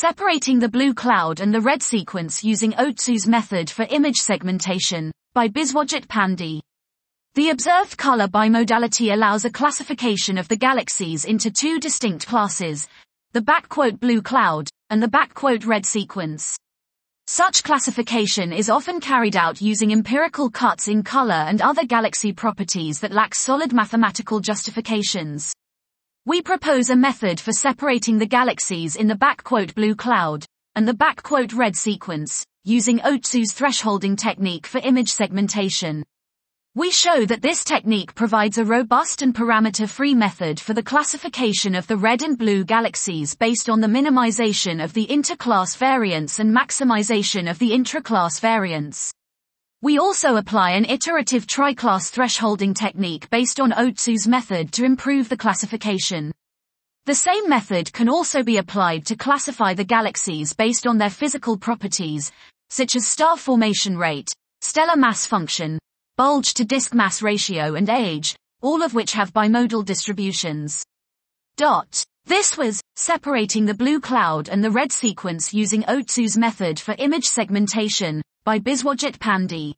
Separating the blue cloud and the red sequence using Otsu's method for image segmentation by Biswajit Pandey. The observed color bimodality allows a classification of the galaxies into two distinct classes, the backquote blue cloud and the backquote red sequence. Such classification is often carried out using empirical cuts in color and other galaxy properties that lack solid mathematical justifications. We propose a method for separating the galaxies in the backquote blue cloud and the backquote red sequence, using Otsu's thresholding technique for image segmentation. We show that this technique provides a robust and parameter-free method for the classification of the red and blue galaxies based on the minimization of the interclass variance and maximization of the intraclass variance. We also apply an iterative triclass thresholding technique based on Otsu's method to improve the classification. The same method can also be applied to classify the galaxies based on their physical properties, such as star formation rate, stellar mass function, bulge to disk mass ratio and age, all of which have bimodal distributions. Dot. This was separating the blue cloud and the red sequence using Otsu's method for image segmentation by Biswajit Pandey.